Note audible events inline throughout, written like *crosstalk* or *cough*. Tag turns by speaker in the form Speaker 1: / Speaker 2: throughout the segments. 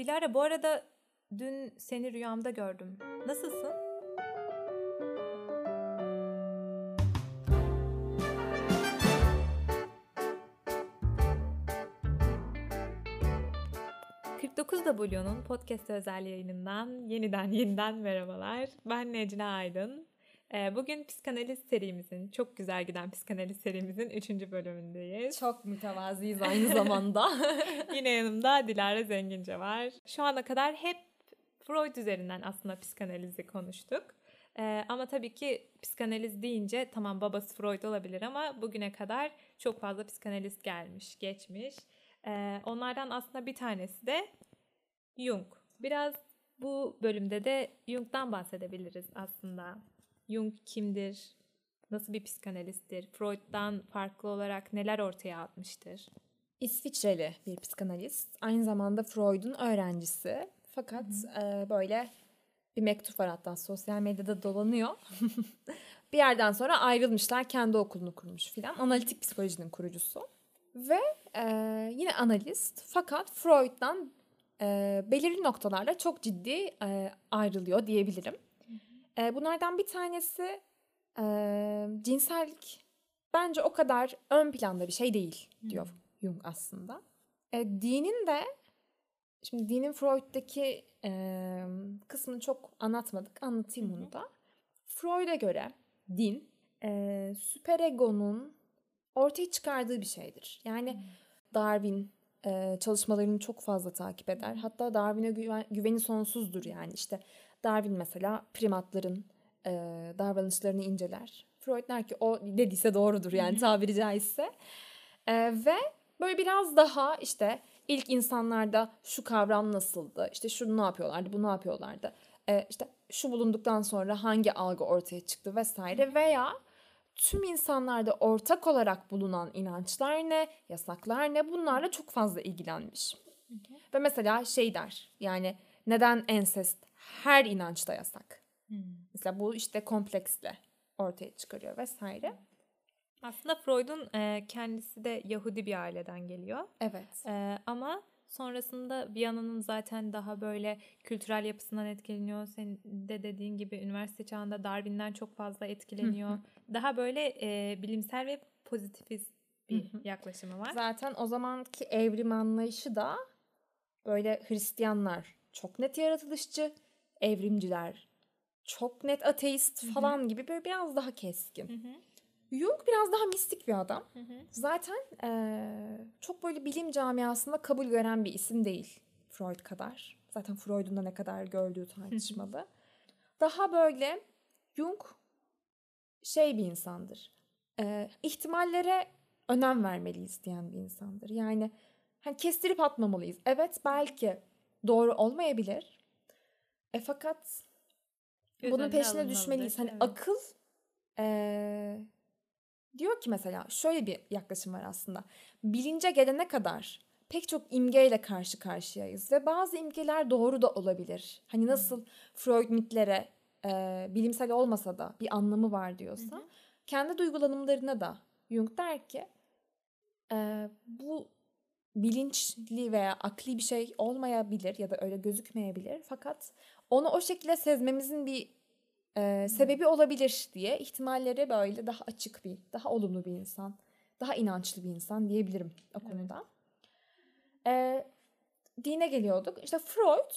Speaker 1: Dilara bu arada dün seni rüyamda gördüm. Nasılsın? W'nun podcast özel yayınından yeniden yeniden merhabalar. Ben Necla Aydın. Ee, bugün psikanaliz serimizin, çok güzel giden psikanaliz serimizin 3. bölümündeyiz.
Speaker 2: Çok mütevaziyiz aynı *laughs* zamanda. *laughs*
Speaker 1: Yine yanımda Dilara Zengince var. Şu ana kadar hep Freud üzerinden aslında psikanalizi konuştuk. Ee, ama tabii ki psikanaliz deyince tamam babası Freud olabilir ama bugüne kadar çok fazla psikanalist gelmiş, geçmiş. Ee, onlardan aslında bir tanesi de Jung. Biraz bu bölümde de Jung'dan bahsedebiliriz aslında. Jung kimdir? Nasıl bir psikanalisttir? Freud'dan farklı olarak neler ortaya atmıştır?
Speaker 2: İsviçreli bir psikanalist. Aynı zamanda Freud'un öğrencisi. Fakat e, böyle bir mektup var hatta sosyal medyada dolanıyor. *laughs* bir yerden sonra ayrılmışlar. Kendi okulunu kurmuş filan. Analitik psikolojinin kurucusu. Ve e, yine analist. Fakat Freud'dan e, belirli noktalarla çok ciddi e, ayrılıyor diyebilirim. E, bunlardan bir tanesi e, cinsellik bence o kadar ön planda bir şey değil diyor hmm. Jung aslında. E, dinin de şimdi dinin Freud'daki e, kısmını çok anlatmadık. Anlatayım onu da. Freud'a göre din e, süperegonun ortaya çıkardığı bir şeydir. Yani hmm. Darwin e, çalışmalarını çok fazla takip eder. Hatta Darwin'e güven, güveni sonsuzdur yani işte Darwin mesela primatların e, davranışlarını inceler. Freud der ki o dediyse doğrudur yani tabiri caizse. E, ve böyle biraz daha işte ilk insanlarda şu kavram nasıldı? İşte şunu ne yapıyorlardı, bunu ne yapıyorlardı? E, işte şu bulunduktan sonra hangi algı ortaya çıktı vesaire veya tüm insanlarda ortak olarak bulunan inançlar ne, yasaklar ne bunlarla çok fazla ilgilenmiş. Hı. Ve mesela şey der yani neden ensest her inançta yasak? Hı. Mesela bu işte kompleksle ortaya çıkarıyor vesaire.
Speaker 1: Aslında Freud'un e, kendisi de Yahudi bir aileden geliyor.
Speaker 2: Evet.
Speaker 1: E, ama Sonrasında Viyana'nın zaten daha böyle kültürel yapısından etkileniyor. Senin de dediğin gibi üniversite çağında Darwin'den çok fazla etkileniyor. daha böyle e, bilimsel ve pozitifist bir yaklaşımı var.
Speaker 2: Zaten o zamanki evrim anlayışı da böyle Hristiyanlar çok net yaratılışçı, evrimciler çok net ateist falan gibi böyle biraz daha keskin. Jung biraz daha mistik bir adam. Hı hı. Zaten e, çok böyle bilim camiasında kabul gören bir isim değil Freud kadar. Zaten Freud'un da ne kadar gördüğü tartışmalı. Hı *laughs* hı. Daha böyle Jung şey bir insandır. E, ihtimallere önem vermeliyiz diyen bir insandır. Yani hani kestirip atmamalıyız. Evet belki doğru olmayabilir. E fakat Göz bunun peşine düşmeliyiz. Hani evet. akıl e, Diyor ki mesela şöyle bir yaklaşım var aslında. Bilince gelene kadar pek çok imgeyle karşı karşıyayız ve bazı imgeler doğru da olabilir. Hani nasıl hmm. Freud mitlere e, bilimsel olmasa da bir anlamı var diyorsa hmm. kendi duygulanımlarına da Jung der ki e, bu bilinçli veya akli bir şey olmayabilir ya da öyle gözükmeyebilir fakat onu o şekilde sezmemizin bir e, sebebi olabilir diye ihtimalleri böyle daha açık bir, daha olumlu bir insan, daha inançlı bir insan diyebilirim o konuda. Evet. E, dine geliyorduk. İşte Freud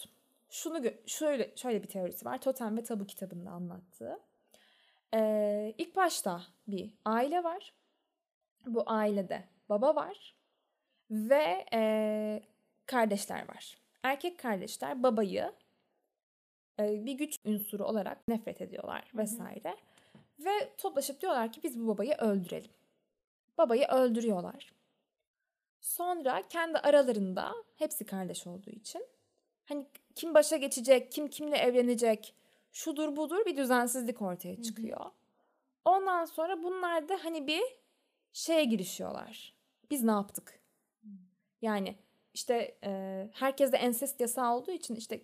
Speaker 2: şunu şöyle şöyle bir teorisi var. Totem ve Tabu kitabında anlattığı. Ee, ilk başta bir aile var. Bu ailede baba var ve e, kardeşler var. Erkek kardeşler babayı bir güç unsuru olarak nefret ediyorlar vesaire. Hı hı. Ve toplaşıp diyorlar ki biz bu babayı öldürelim. Babayı öldürüyorlar. Sonra kendi aralarında hepsi kardeş olduğu için hani kim başa geçecek, kim kimle evlenecek, şudur budur bir düzensizlik ortaya çıkıyor. Hı hı. Ondan sonra bunlar da hani bir şeye girişiyorlar. Biz ne yaptık? Yani işte e, herkeste ensest yasağı olduğu için işte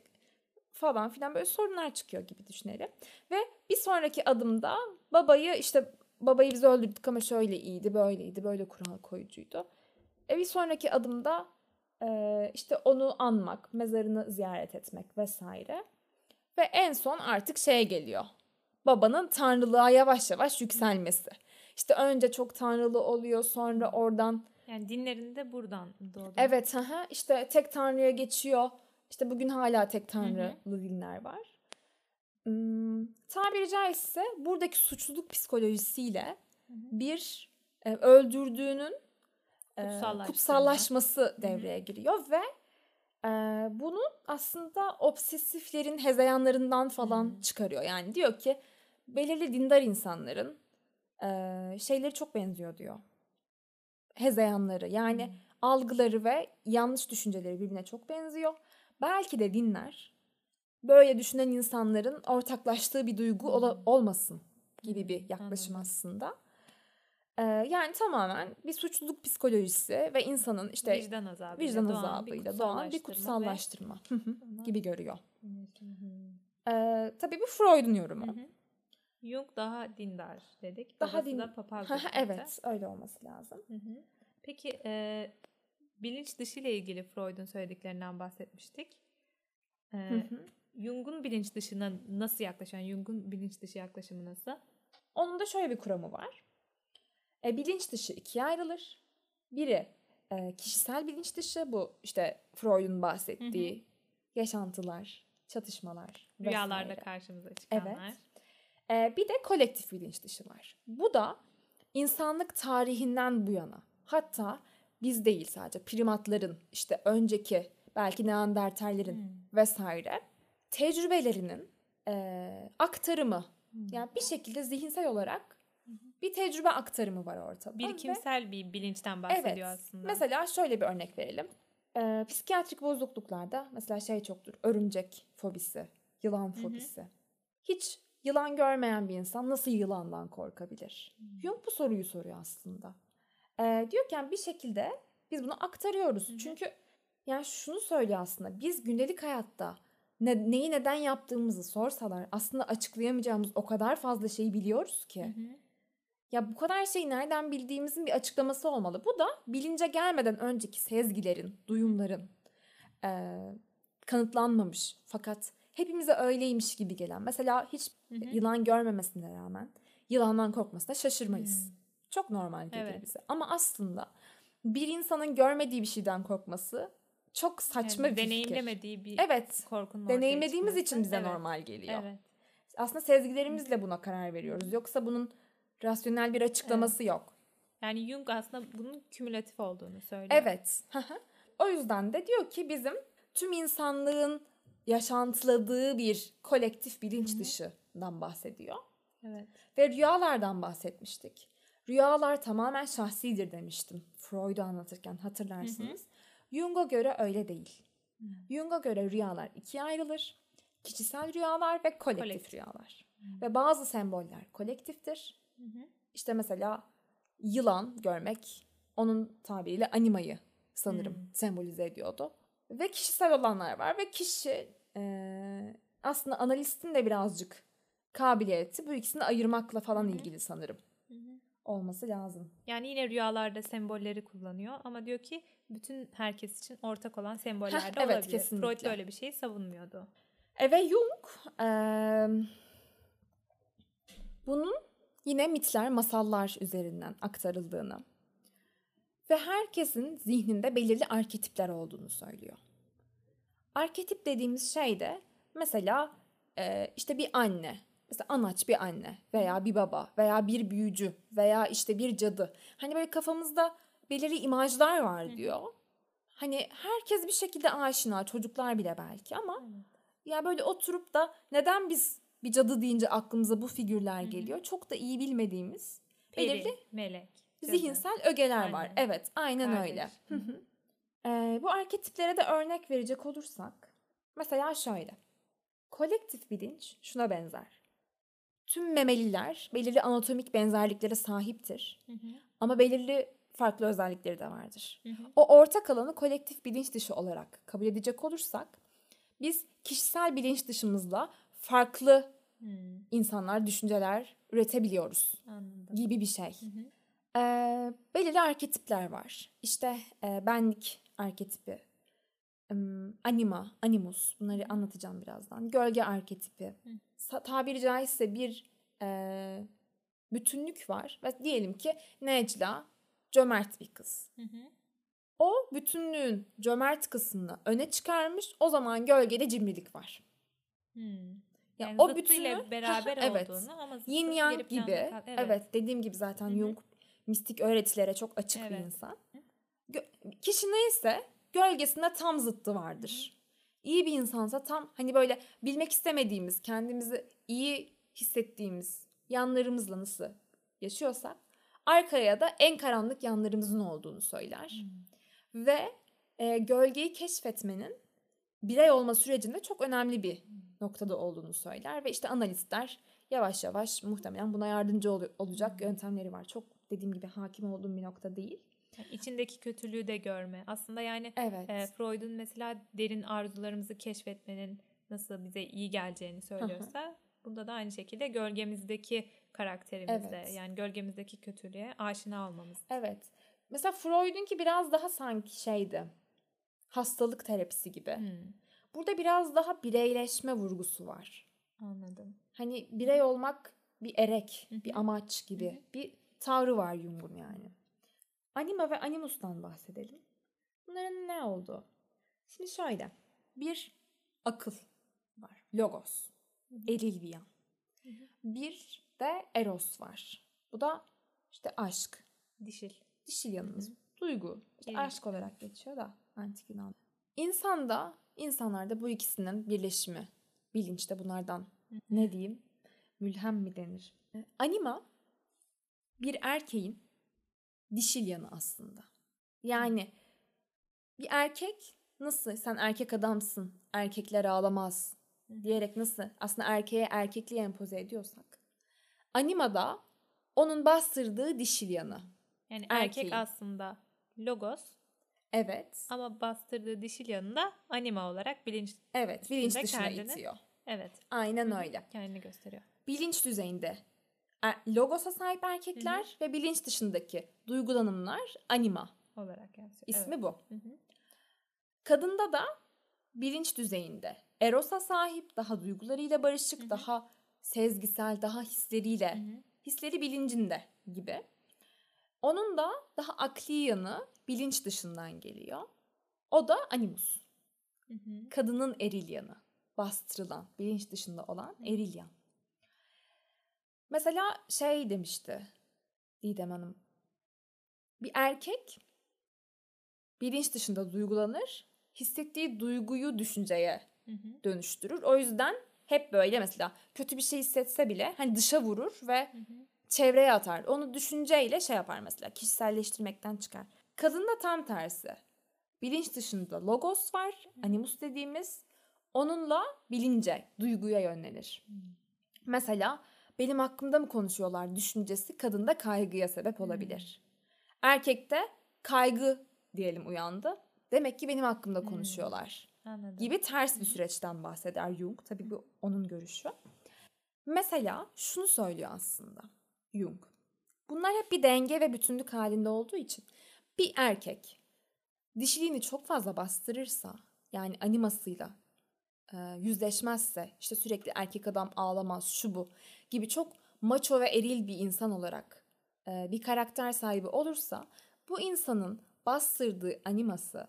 Speaker 2: falan filan böyle sorunlar çıkıyor gibi düşünelim. Ve bir sonraki adımda babayı işte babayı biz öldürdük ama şöyle iyiydi, böyleydi, böyle kural koyucuydu. E bir sonraki adımda Ee, işte onu anmak, mezarını ziyaret etmek vesaire. Ve en son artık şeye geliyor. Babanın tanrılığa yavaş yavaş yükselmesi. İşte önce çok tanrılı oluyor sonra oradan
Speaker 1: Yani dinlerinde buradan doğdu.
Speaker 2: evet aha, işte tek tanrıya geçiyor. İşte bugün hala tek tanrılı dinler var. Hmm, tabiri caizse buradaki suçluluk psikolojisiyle bir e, öldürdüğünün e, kutsallaşması devreye giriyor ve e, bunu aslında obsesiflerin hezeyanlarından falan çıkarıyor. Yani diyor ki belirli dindar insanların e, şeyleri çok benziyor diyor. Hezeyanları yani algıları ve yanlış düşünceleri birbirine çok benziyor. Belki de dinler böyle düşünen insanların ortaklaştığı bir duygu ola- olmasın gibi bir yaklaşım
Speaker 1: Anladım.
Speaker 2: aslında. Ee, yani tamamen bir suçluluk psikolojisi ve insanın işte
Speaker 1: vicdan azabıyla
Speaker 2: vicdan
Speaker 1: doğan
Speaker 2: azabıyla doğan bir
Speaker 1: kutsallaştırma ve-
Speaker 2: kutsallaştırma hı, gibi görüyor. Ee, tabii bu Freud'un yorumu.
Speaker 1: Jung daha dindar dedik.
Speaker 2: Daha
Speaker 1: Babası
Speaker 2: din-
Speaker 1: da papaz
Speaker 2: evet öyle olması lazım.
Speaker 1: Peki e, bilinç dışı ile ilgili Freud'un söylediklerinden bahsetmiştik. E,
Speaker 2: Hı hı.
Speaker 1: Jung'un bilinç dışına nasıl yaklaşan, Jung'un bilinç dışı yaklaşımı nasıl?
Speaker 2: Onun da şöyle bir kuramı var. E, bilinç dışı ikiye ayrılır. Biri e, kişisel bilinç dışı bu işte Freud'un bahsettiği yaşantılar, çatışmalar
Speaker 1: Rüyalarda
Speaker 2: vesaire.
Speaker 1: karşımıza çıkanlar.
Speaker 2: Evet. E, bir de kolektif bilinç dışı var. Bu da insanlık tarihinden bu yana hatta biz değil sadece primatların işte önceki belki Neandertallerin
Speaker 1: Hmm.
Speaker 2: vesaire tecrübelerinin e, aktarımı yani bir şekilde zihinsel olarak bir tecrübe aktarımı var ortada. Ve-
Speaker 1: Birikimsel bir bilinçten bahsediyor
Speaker 2: evet.
Speaker 1: aslında.
Speaker 2: Mesela şöyle bir örnek verelim. Ee, psikiyatrik bozukluklarda mesela şey çoktur. Örümcek fobisi, yılan fobisi. Hiç yılan görmeyen bir insan nasıl yılandan korkabilir? Jung bu soruyu soruyor aslında. Diyor ki yani bir şekilde biz bunu aktarıyoruz. Çünkü yani şunu söylüyor aslında. Biz gündelik hayatta ne, neyi neden yaptığımızı sorsalar aslında açıklayamayacağımız o kadar fazla şeyi biliyoruz ki.
Speaker 1: Hı hı.
Speaker 2: Ya bu kadar şeyi nereden bildiğimizin bir açıklaması olmalı. Bu da bilince gelmeden önceki sezgilerin, duyumların eee, kanıtlanmamış fakat hepimize öyleymiş gibi gelen. Mesela hiç
Speaker 1: Hı hı.
Speaker 2: yılan görmemesine rağmen yılandan korkmasına şaşırmayız. Çok normal gelir
Speaker 1: Evet.
Speaker 2: bize. Ama aslında bir insanın görmediği bir şeyden korkması çok saçma
Speaker 1: Yani
Speaker 2: bir fikir.
Speaker 1: deneyimlemediği bir
Speaker 2: Evet.
Speaker 1: korkunun
Speaker 2: Deneyimlediğimiz için bize
Speaker 1: Evet.
Speaker 2: normal geliyor.
Speaker 1: Evet.
Speaker 2: Aslında sezgilerimizle buna karar veriyoruz. Yoksa bunun rasyonel bir açıklaması yok.
Speaker 1: Yani Jung aslında bunun kümülatif olduğunu söylüyor.
Speaker 2: Evet. O yüzden de diyor ki bizim tüm insanlığın yaşantıladığı bir kolektif bilinç dışından bahsediyor.
Speaker 1: Evet.
Speaker 2: Ve rüyalardan bahsetmiştik. Rüyalar tamamen şahsidir demiştim Freud'u anlatırken hatırlarsınız. Jung'a göre öyle değil. Jung'a göre rüyalar ikiye ayrılır. Kişisel rüyalar ve kolektif,
Speaker 1: Kolektif.
Speaker 2: rüyalar. Ve bazı semboller kolektiftir.
Speaker 1: Hı hı.
Speaker 2: İşte mesela yılan görmek onun tabiriyle animayı sanırım
Speaker 1: Hmm.
Speaker 2: sembolize ediyordu. Ve kişisel olanlar var ve kişi eee, aslında analistin de birazcık kabiliyeti bu ikisini ayırmakla falan ilgili sanırım
Speaker 1: Hı hı.
Speaker 2: Olması lazım.
Speaker 1: Yani yine rüyalarda sembolleri kullanıyor ama diyor ki bütün herkes için ortak olan semboller
Speaker 2: Heh,
Speaker 1: de
Speaker 2: evet,
Speaker 1: olabilir.
Speaker 2: kesinlikle.
Speaker 1: Freud da öyle bir şey savunmuyordu.
Speaker 2: E ve Jung eee, bunun yine mitler, masallar üzerinden aktarıldığını ve herkesin zihninde belirli arketipler olduğunu söylüyor. Arketip dediğimiz şey de mesela e, işte bir anne, mesela anaç bir anne veya bir baba veya bir büyücü veya işte bir cadı. Hani böyle kafamızda belirli imajlar var diyor. Hani herkes bir şekilde aşina, çocuklar bile belki ama ya böyle oturup da neden biz bir cadı deyince aklımıza bu figürler geliyor? Çok da iyi bilmediğimiz belirli
Speaker 1: Peri, melek, cadı.
Speaker 2: zihinsel ögeler var.
Speaker 1: Aynen.
Speaker 2: Evet, aynen
Speaker 1: Kardeş.
Speaker 2: öyle. Hı hı. *laughs* Ee, bu arketiplere de örnek verecek olursak, mesela şöyle. Kolektif bilinç şuna benzer. Tüm memeliler belirli anatomik benzerliklere sahiptir.
Speaker 1: Hı hı.
Speaker 2: Ama belirli farklı özellikleri de vardır.
Speaker 1: Hı hı.
Speaker 2: O ortak alanı kolektif bilinç dışı olarak kabul edecek olursak, biz kişisel bilinç dışımızla farklı
Speaker 1: Hmm,
Speaker 2: insanlar, düşünceler üretebiliyoruz
Speaker 1: anladım.
Speaker 2: gibi bir şey.
Speaker 1: Hı hı.
Speaker 2: Ee, belirli arketipler var. İşte e, benlik arketipi anima, animus bunları anlatacağım birazdan. Gölge arketipi. Tabiri caizse bir e, bütünlük var ve diyelim ki Necla cömert bir kız.
Speaker 1: Hı hı.
Speaker 2: O bütünlüğün cömert kısmını öne çıkarmış. O zaman gölgede cimrilik var.
Speaker 1: Hmm.
Speaker 2: Ya
Speaker 1: Yani
Speaker 2: o bütünü
Speaker 1: beraber
Speaker 2: evet.
Speaker 1: olduğunu ama
Speaker 2: yin yang gibi.
Speaker 1: kal-
Speaker 2: Evet. dediğim gibi zaten
Speaker 1: Hı hı.
Speaker 2: Jung mistik öğretilere çok açık bir
Speaker 1: Evet.
Speaker 2: insan. Gö- kişi neyse gölgesinde tam zıttı vardır. İyi bir insansa tam hani böyle bilmek istemediğimiz, kendimizi iyi hissettiğimiz yanlarımızla nasıl yaşıyorsak arkaya da en karanlık yanlarımızın olduğunu söyler. Ve e, gölgeyi keşfetmenin birey olma sürecinde çok önemli bir noktada olduğunu söyler ve işte analistler yavaş yavaş muhtemelen buna yardımcı ol- olacak yöntemleri var. Çok dediğim gibi hakim olduğum bir nokta değil.
Speaker 1: İçindeki kötülüğü de görme. Aslında yani
Speaker 2: Evet.
Speaker 1: e, Freud'un mesela derin arzularımızı keşfetmenin nasıl bize iyi geleceğini söylüyorsa bunda da aynı şekilde gölgemizdeki karakterimizde
Speaker 2: Evet.
Speaker 1: yani gölgemizdeki kötülüğe aşina olmamız.
Speaker 2: Evet. Mesela Freud'unki biraz daha sanki şeydi. Hastalık terapisi gibi.
Speaker 1: Hmm,
Speaker 2: Burada biraz daha bireyleşme vurgusu var.
Speaker 1: anladım.
Speaker 2: Hani birey olmak bir erek, bir amaç gibi bir tavrı var Jung'un yani. Anima ve animus'tan bahsedelim. Bunların ne oldu? Şimdi şöyle. Bir akıl var. Logos. Eril bir yan.
Speaker 1: Hı hı.
Speaker 2: Bir de eros var. Bu da işte aşk.
Speaker 1: Dişil.
Speaker 2: Dişil yanımız.
Speaker 1: Hı hı.
Speaker 2: Duygu. İşte
Speaker 1: Bilinç.
Speaker 2: aşk olarak geçiyor da antik Yunan. İnsanda, insanlarda bu ikisinin birleşimi. Bilinçte bunlardan ne diyeyim? Mülhem mi denir? Anima bir erkeğin dişil yanı aslında. Yani bir erkek nasıl sen erkek adamsın, erkekler ağlamaz diyerek nasıl aslında erkeğe erkekliği empoze ediyorsak. Animada onun bastırdığı dişil yanı.
Speaker 1: Yani erkek aslında logos
Speaker 2: Evet.
Speaker 1: ama bastırdığı dişil yanında anima olarak bilinç
Speaker 2: Evet, bilinç dışına
Speaker 1: kendini-
Speaker 2: itiyor.
Speaker 1: evet
Speaker 2: Aynen öyle.
Speaker 1: kendini gösteriyor.
Speaker 2: Bilinç düzeyinde logosa sahip erkekler ve bilinç dışındaki duygulanımlar anima.
Speaker 1: olarak yani.
Speaker 2: İsmi bu.
Speaker 1: Hı hı.
Speaker 2: Kadında da bilinç düzeyinde erosa sahip, daha duygularıyla barışık,
Speaker 1: Hı hı.
Speaker 2: daha sezgisel, daha hisleriyle,
Speaker 1: Hı hı.
Speaker 2: hisleri bilincinde gibi. Onun da daha akli yanı bilinç dışından geliyor. O da animus.
Speaker 1: Hı hı.
Speaker 2: Kadının eril yanı. Bastırılan, bilinç dışında olan eril yan. Mesela şey demişti Didem Hanım. Bir erkek bilinç dışında duygulanır, hissettiği duyguyu düşünceye
Speaker 1: Hı hı.
Speaker 2: dönüştürür. O yüzden hep böyle mesela kötü bir şey hissetse bile hani dışa vurur ve
Speaker 1: Hı hı.
Speaker 2: çevreye atar. Onu düşünceyle şey yapar mesela kişiselleştirmekten çıkar. Kadında tam tersi. Bilinç dışında logos var, animus dediğimiz. Onunla bilince, duyguya yönlenir. Mesela benim hakkımda mı konuşuyorlar düşüncesi kadında kaygıya sebep olabilir. Erkekte kaygı diyelim uyandı. Demek ki benim hakkımda konuşuyorlar
Speaker 1: Anladım.
Speaker 2: gibi ters bir süreçten bahseder Jung. Tabii bu onun görüşü. Mesela şunu söylüyor aslında Jung. Bunlar hep bir denge ve bütünlük halinde olduğu için bir erkek dişiliğini çok fazla bastırırsa yani animasıyla yüzleşmezse işte sürekli erkek adam ağlamaz şu bu gibi çok maço ve eril bir insan olarak e, bir karakter sahibi olursa bu insanın bastırdığı animası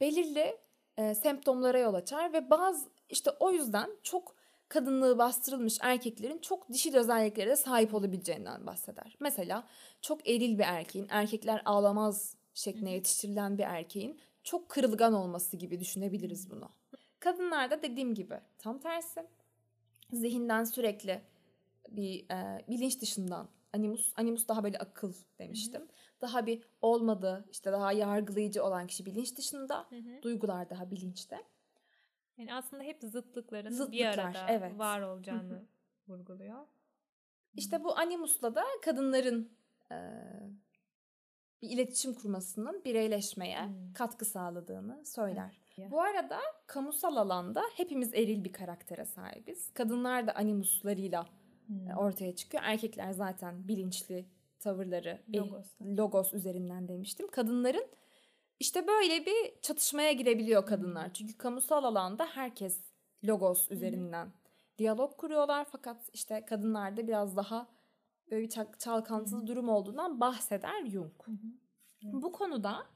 Speaker 2: belirli e, semptomlara yol açar ve bazı işte o yüzden çok kadınlığı bastırılmış erkeklerin çok dişil özelliklere de sahip olabileceğinden bahseder. Mesela çok eril bir erkeğin, erkekler ağlamaz şekline yetiştirilen bir erkeğin çok kırılgan olması gibi düşünebiliriz bunu. Kadınlarda dediğim gibi tam tersi. Zihinden sürekli bir e, bilinç dışından animus, animus daha böyle akıl demiştim. Daha bir olmadı işte daha yargılayıcı olan kişi bilinç dışında,
Speaker 1: Hı hı.
Speaker 2: duygular daha bilinçte.
Speaker 1: Yani aslında hep zıtlıkların bir
Speaker 2: Zıtlıklar,
Speaker 1: arada
Speaker 2: evet.
Speaker 1: var olacağını vurguluyor.
Speaker 2: İşte bu animusla da kadınların e, bir iletişim kurmasının bireyleşmeye
Speaker 1: Hmm.
Speaker 2: katkı sağladığını söyler. Bu arada kamusal alanda hepimiz eril bir karaktere sahibiz. Kadınlar da animuslarıyla
Speaker 1: Hmm.
Speaker 2: e, ortaya çıkıyor. Erkekler zaten bilinçli tavırları, el-
Speaker 1: Logos.
Speaker 2: logos üzerinden demiştim. Kadınların İşte böyle bir çatışmaya girebiliyor kadınlar. Çünkü kamusal alanda herkes logos üzerinden diyalog kuruyorlar fakat işte kadınlarda biraz daha böyle bir çal- çalkantılı durum olduğundan bahseder Jung. Bu konuda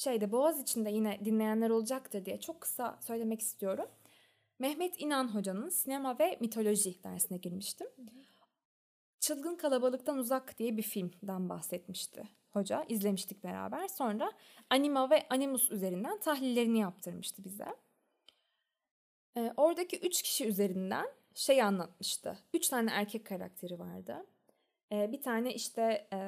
Speaker 2: şeyde Boğaz içinde yine dinleyenler olacaktır diye çok kısa söylemek istiyorum. Mehmet İnan Hoca'nın sinema ve mitoloji dersine girmiştim. Çılgın Kalabalıktan Uzak diye bir filmden bahsetmişti hoca. İzlemiştik beraber. Sonra anima ve animus üzerinden tahlillerini yaptırmıştı bize. Ee, oradaki üç kişi üzerinden şey anlatmıştı. Üç tane erkek karakteri vardı. Ee, bir tane işte e,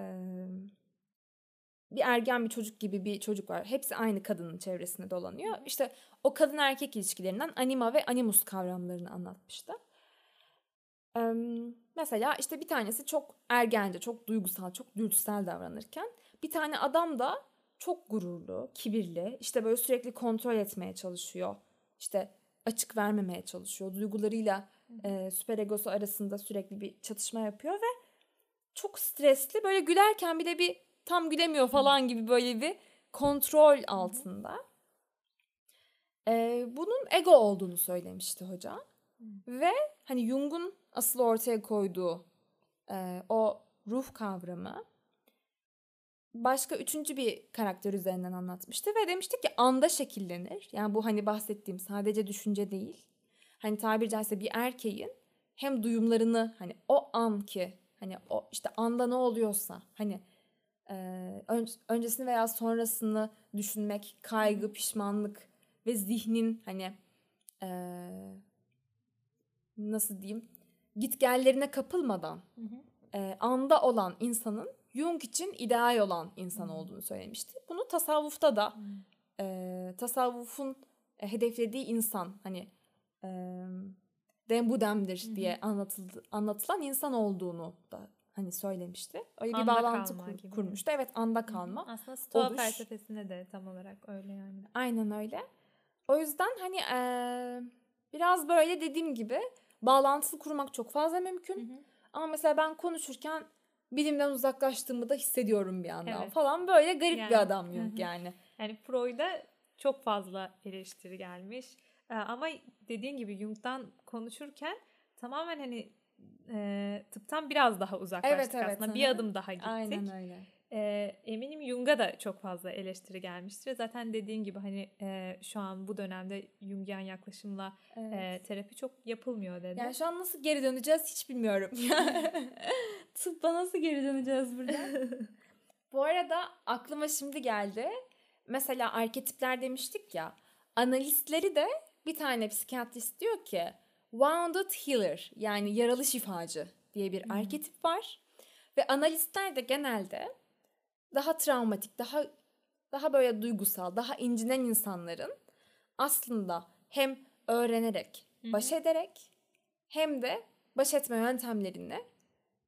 Speaker 2: bir ergen bir çocuk gibi bir çocuk var. Hepsi aynı kadının çevresinde dolanıyor. İşte o kadın erkek ilişkilerinden anima ve animus kavramlarını anlatmıştı. Ee, mesela işte bir tanesi çok ergence, çok duygusal, çok dürtüsel davranırken bir tane adam da çok gururlu, kibirli, işte böyle sürekli kontrol etmeye çalışıyor. İşte açık vermemeye çalışıyor. Duygularıyla e, süper egosu arasında sürekli bir çatışma yapıyor ve çok stresli. Böyle gülerken bile bir tam gülemiyor falan gibi böyle bir kontrol altında. E, bunun ego olduğunu söylemişti hoca. Ve hani Jung'un asıl ortaya koyduğu e, o ruh kavramı başka üçüncü bir karakter üzerinden anlatmıştı ve demişti ki anda şekillenir. Yani bu hani bahsettiğim sadece düşünce değil. Hani tabiri caizse bir erkeğin hem duyumlarını hani o anki hani o işte anda ne oluyorsa hani öncesini veya sonrasını düşünmek, kaygı, pişmanlık ve zihnin hani e, nasıl diyeyim gitgellerine kapılmadan e, anda olan insanın Jung için ideal olan insan olduğunu söylemişti. Bunu tasavvufta da e, tasavvufun e, hedeflediği insan hani e, dem bu demdir diye anlatıldı, anlatılan insan olduğunu da hani söylemişti. Öyle bir
Speaker 1: Anda
Speaker 2: bağlantı
Speaker 1: kalma
Speaker 2: kur-
Speaker 1: gibi.
Speaker 2: kurmuştu. Evet anda kalma.
Speaker 1: Aslında Stoa
Speaker 2: oluş.
Speaker 1: felsefesinde de tam olarak öyle yani.
Speaker 2: Aynen öyle. O yüzden hani eee, biraz böyle dediğim gibi bağlantılı kurmak çok fazla mümkün. Ama mesela ben konuşurken bilimden uzaklaştığımı da hissediyorum bir yandan
Speaker 1: Evet.
Speaker 2: falan. Böyle garip
Speaker 1: Yani.
Speaker 2: bir adam
Speaker 1: Hı
Speaker 2: yok
Speaker 1: hı.
Speaker 2: yani.
Speaker 1: Yani Freud'a çok fazla eleştiri gelmiş. Ama dediğin gibi Jung'dan konuşurken tamamen hani e, tıptan biraz daha uzaklaştık
Speaker 2: Evet, evet,
Speaker 1: aslında.
Speaker 2: hı
Speaker 1: Bir adım daha gittik.
Speaker 2: Aynen öyle.
Speaker 1: Ee, eminim Jung'a da çok fazla eleştiri gelmiştir. Zaten dediğin gibi hani e, şu an bu dönemde Jungian yaklaşımla
Speaker 2: Evet.
Speaker 1: e, terapi çok yapılmıyor dedi.
Speaker 2: Yani şu an nasıl geri döneceğiz hiç bilmiyorum. *laughs* Tıbba nasıl geri döneceğiz burada? *laughs* Bu arada aklıma şimdi geldi. Mesela arketipler demiştik ya. Analistleri de bir tane psikiyatrist diyor ki wounded healer yani yaralı şifacı diye bir arketip var. Ve analistler de genelde daha travmatik, daha daha böyle duygusal, daha incinen insanların aslında hem öğrenerek, baş ederek hem de baş etme yöntemlerini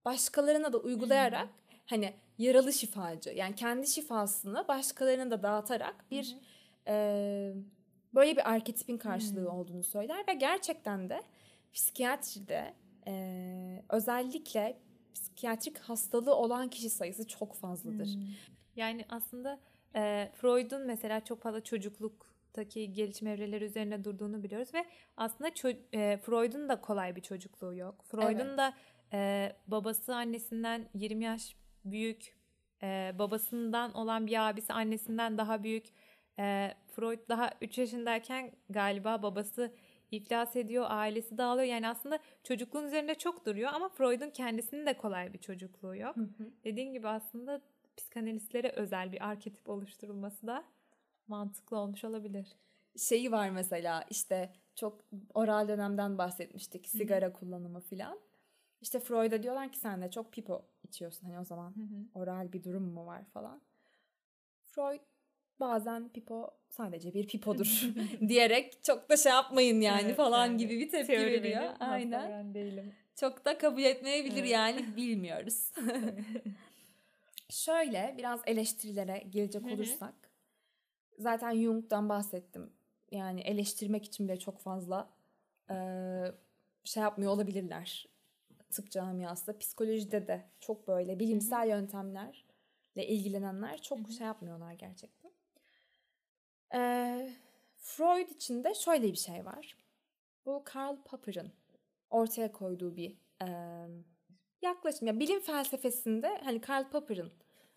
Speaker 2: başkalarına da uygulayarak hani yaralı şifacı yani kendi şifasını başkalarına da dağıtarak bir e, böyle bir arketipin karşılığı olduğunu söyler ve gerçekten de psikiyatride e, özellikle psikiyatrik hastalığı olan kişi sayısı çok fazladır.
Speaker 1: Yani aslında e, Freud'un mesela çok fazla çocukluktaki gelişim evreleri üzerine durduğunu biliyoruz ve aslında e, Freud'un da kolay bir çocukluğu yok. Freud'un
Speaker 2: Evet.
Speaker 1: da e, babası annesinden 20 yaş büyük, e, babasından olan bir abisi annesinden daha büyük. E, Freud daha 3 yaşındayken galiba babası iflas ediyor, ailesi dağılıyor. Yani aslında çocukluğun üzerinde çok duruyor ama Freud'un kendisinin de kolay bir çocukluğu yok. Dediğin gibi aslında psikanalistlere özel bir arketip oluşturulması da mantıklı olmuş olabilir.
Speaker 2: Şeyi var mesela işte çok oral dönemden bahsetmiştik sigara kullanımı filan. İşte Freud'a diyorlar ki sen de çok pipo içiyorsun hani o zaman oral bir durum mu var falan. Freud bazen pipo sadece bir pipodur *laughs* *laughs* diyerek çok da şey yapmayın yani
Speaker 1: Evet,
Speaker 2: falan
Speaker 1: yani
Speaker 2: gibi bir tepki
Speaker 1: Teori
Speaker 2: veriyor.
Speaker 1: benim,
Speaker 2: Aynen.
Speaker 1: ben değilim.
Speaker 2: Çok da kabul etmeyebilir
Speaker 1: Evet.
Speaker 2: yani bilmiyoruz. *laughs* Şöyle biraz eleştirilere gelecek olursak. Zaten Jung'dan bahsettim. Yani eleştirmek için bile çok fazla eee, şey yapmıyor olabilirler. Tıp camiası. Psikolojide de çok böyle bilimsel yöntemlerle ilgilenenler çok şey yapmıyorlar gerçekten. Ee, Freud için de şöyle bir şey var. Bu Karl Popper'ın ortaya koyduğu bir e, yaklaşım. Ya bilim felsefesinde hani Karl Popper'ın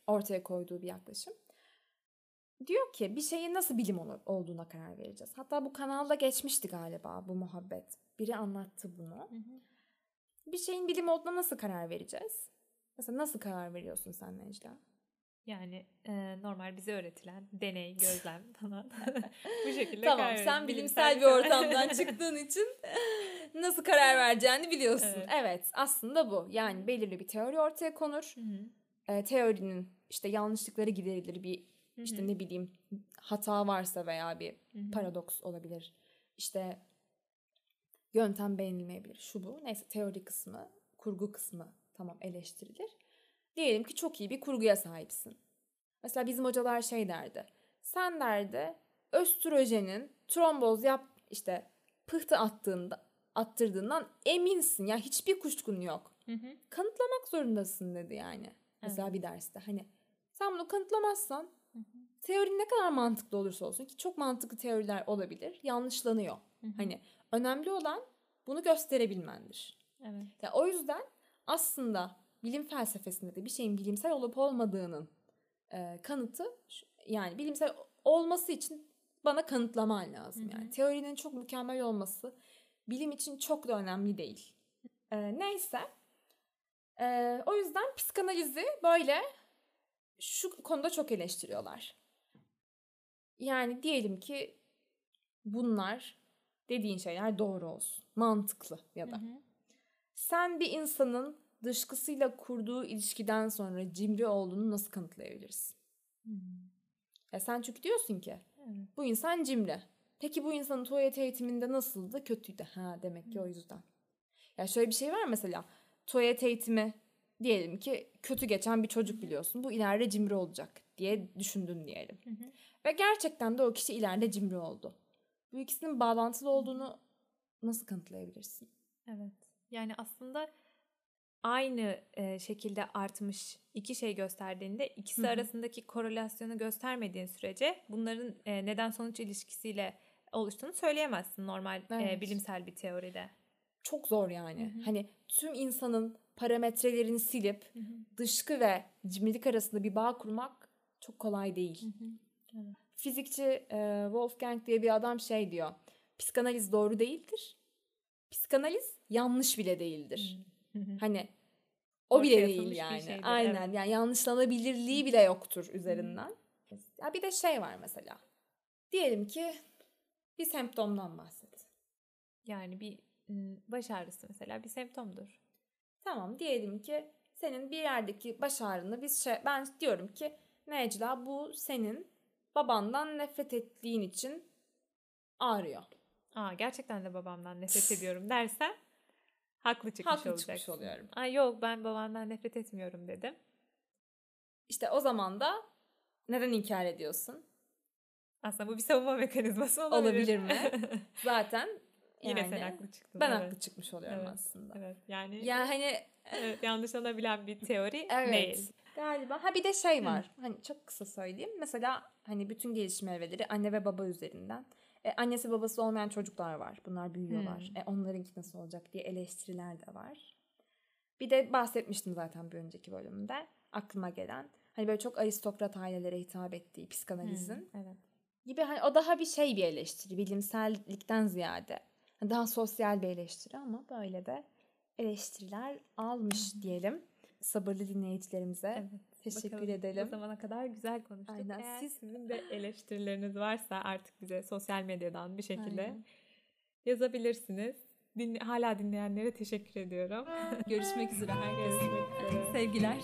Speaker 2: ortaya koyduğu bir yaklaşım. Diyor ki bir şeyin nasıl bilim olduğuna karar vereceğiz. Hatta bu kanalda geçmişti galiba bu muhabbet. Biri anlattı bunu. Hı hı. Bir şeyin bilim olduğuna nasıl karar vereceğiz? Mesela nasıl karar veriyorsun sen Necla?
Speaker 1: Yani e, normal bize öğretilen deney, *laughs* gözlem falan *laughs* bu şekilde
Speaker 2: Tamam sen bilimsel bir ortamdan *laughs* çıktığın için nasıl karar vereceğini biliyorsun. Evet. evet aslında bu. Yani belirli bir teori ortaya konur. E, teorinin işte yanlışlıkları giderilir bir Hı-hı. işte ne bileyim hata varsa veya bir Hı-hı. paradoks olabilir. İşte yöntem beğenilmeyebilir. Şu bu. Neyse teori kısmı, kurgu kısmı tamam eleştirilir. Diyelim ki çok iyi bir kurguya sahipsin. Mesela bizim hocalar şey derdi. Sen derdi östrojenin tromboz yap işte pıhtı attığında attırdığından eminsin. Ya yani hiçbir kuşkun yok. Hı hı. Kanıtlamak zorundasın dedi yani. Mesela evet. bir derste hani sen bunu kanıtlamazsan hı hı. teori ne kadar mantıklı olursa olsun ki çok mantıklı teoriler olabilir yanlışlanıyor. Hı hı. Hani önemli olan bunu gösterebilmendir. Evet. Ya o yüzden aslında bilim felsefesinde de bir şeyin bilimsel olup olmadığının e, kanıtı yani bilimsel olması için bana kanıtlaman lazım. Hı hı. Yani teorinin çok mükemmel olması bilim için çok da önemli değil. E, neyse. E, o yüzden psikanalizi böyle şu konuda çok eleştiriyorlar. Yani diyelim ki bunlar dediğin şeyler doğru olsun. Mantıklı ya da. Hı hı. Sen bir insanın dışkısıyla kurduğu ilişkiden sonra cimri olduğunu nasıl kanıtlayabilirsin? Hmm. Ya sen çünkü diyorsun ki evet. bu insan cimri. Peki bu insanın tuvalet eğitiminde nasıldı? Kötüydü. Ha demek ki o yüzden. Ya şöyle bir şey var mesela. Tuvalet eğitimi diyelim ki kötü geçen bir çocuk biliyorsun. Bu ileride cimri olacak diye düşündün diyelim. Hı hı. Ve gerçekten de o kişi ileride cimri oldu. Bu ikisinin bağlantılı olduğunu nasıl kanıtlayabilirsin?
Speaker 1: Evet. Yani aslında aynı e, şekilde artmış iki şey gösterdiğinde ikisi Hı-hı. arasındaki korelasyonu göstermediğin sürece bunların e, neden sonuç ilişkisiyle oluştuğunu söyleyemezsin normal e, evet. e, bilimsel bir teoride.
Speaker 2: Çok zor yani. Hı-hı. Hani tüm insanın parametrelerini silip Hı-hı. dışkı ve cimrilik arasında bir bağ kurmak çok kolay değil. Evet. Fizikçi e, Wolfgang diye bir adam şey diyor. Psikanaliz doğru değildir. Psikanaliz yanlış bile değildir. Hı. Hani o bile değil yani. Şeydir, Aynen. Evet. Yani yanlışlanabilirliği bile yoktur üzerinden. Hmm. Ya bir de şey var mesela. Diyelim ki bir semptomdan bahset.
Speaker 1: Yani bir baş ağrısı mesela bir semptomdur.
Speaker 2: Tamam diyelim ki senin bir yerdeki baş ağrını biz şey, ben diyorum ki Necla bu senin babandan nefret ettiğin için ağrıyor.
Speaker 1: Aa gerçekten de babamdan nefret ediyorum dersen Haklı çıkmış Haklı olacaksın. çıkmış
Speaker 2: oluyorum.
Speaker 1: Ay yok ben babamdan nefret etmiyorum dedim.
Speaker 2: İşte o zaman da neden inkar ediyorsun?
Speaker 1: Aslında bu bir savunma mekanizması olabilir.
Speaker 2: Olabilir mi? *laughs* Zaten
Speaker 1: yani, Yine sen haklı çıktın.
Speaker 2: Ben evet. haklı çıkmış oluyorum
Speaker 1: evet.
Speaker 2: aslında.
Speaker 1: Evet yani.
Speaker 2: Yani hani
Speaker 1: evet, yanlış olabilen bir teori *laughs* evet. değil.
Speaker 2: Galiba. Ha bir de şey var. Hı. Hani çok kısa söyleyeyim. Mesela hani bütün gelişim evreleri anne ve baba üzerinden e, annesi babası olmayan çocuklar var. Bunlar büyüyorlar. Hmm. E, onlarınki nasıl olacak diye eleştiriler de var. Bir de bahsetmiştim zaten bir önceki bölümde. Aklıma gelen. Hani böyle çok aristokrat ailelere hitap ettiği psikanalizin. Hmm, evet. Gibi hani o daha bir şey bir eleştiri. Bilimsellikten ziyade. Daha sosyal bir eleştiri ama böyle de eleştiriler almış diyelim. Sabırlı dinleyicilerimize. Evet. Teşekkür Bakalım, edelim.
Speaker 1: O zamana kadar güzel konuştuk. Aynen. Eğer Siz... sizin de eleştirileriniz varsa artık bize sosyal medyadan bir şekilde Aynen. yazabilirsiniz. Din, hala dinleyenlere teşekkür ediyorum.
Speaker 2: Görüşmek üzere herkese. Sevgiler.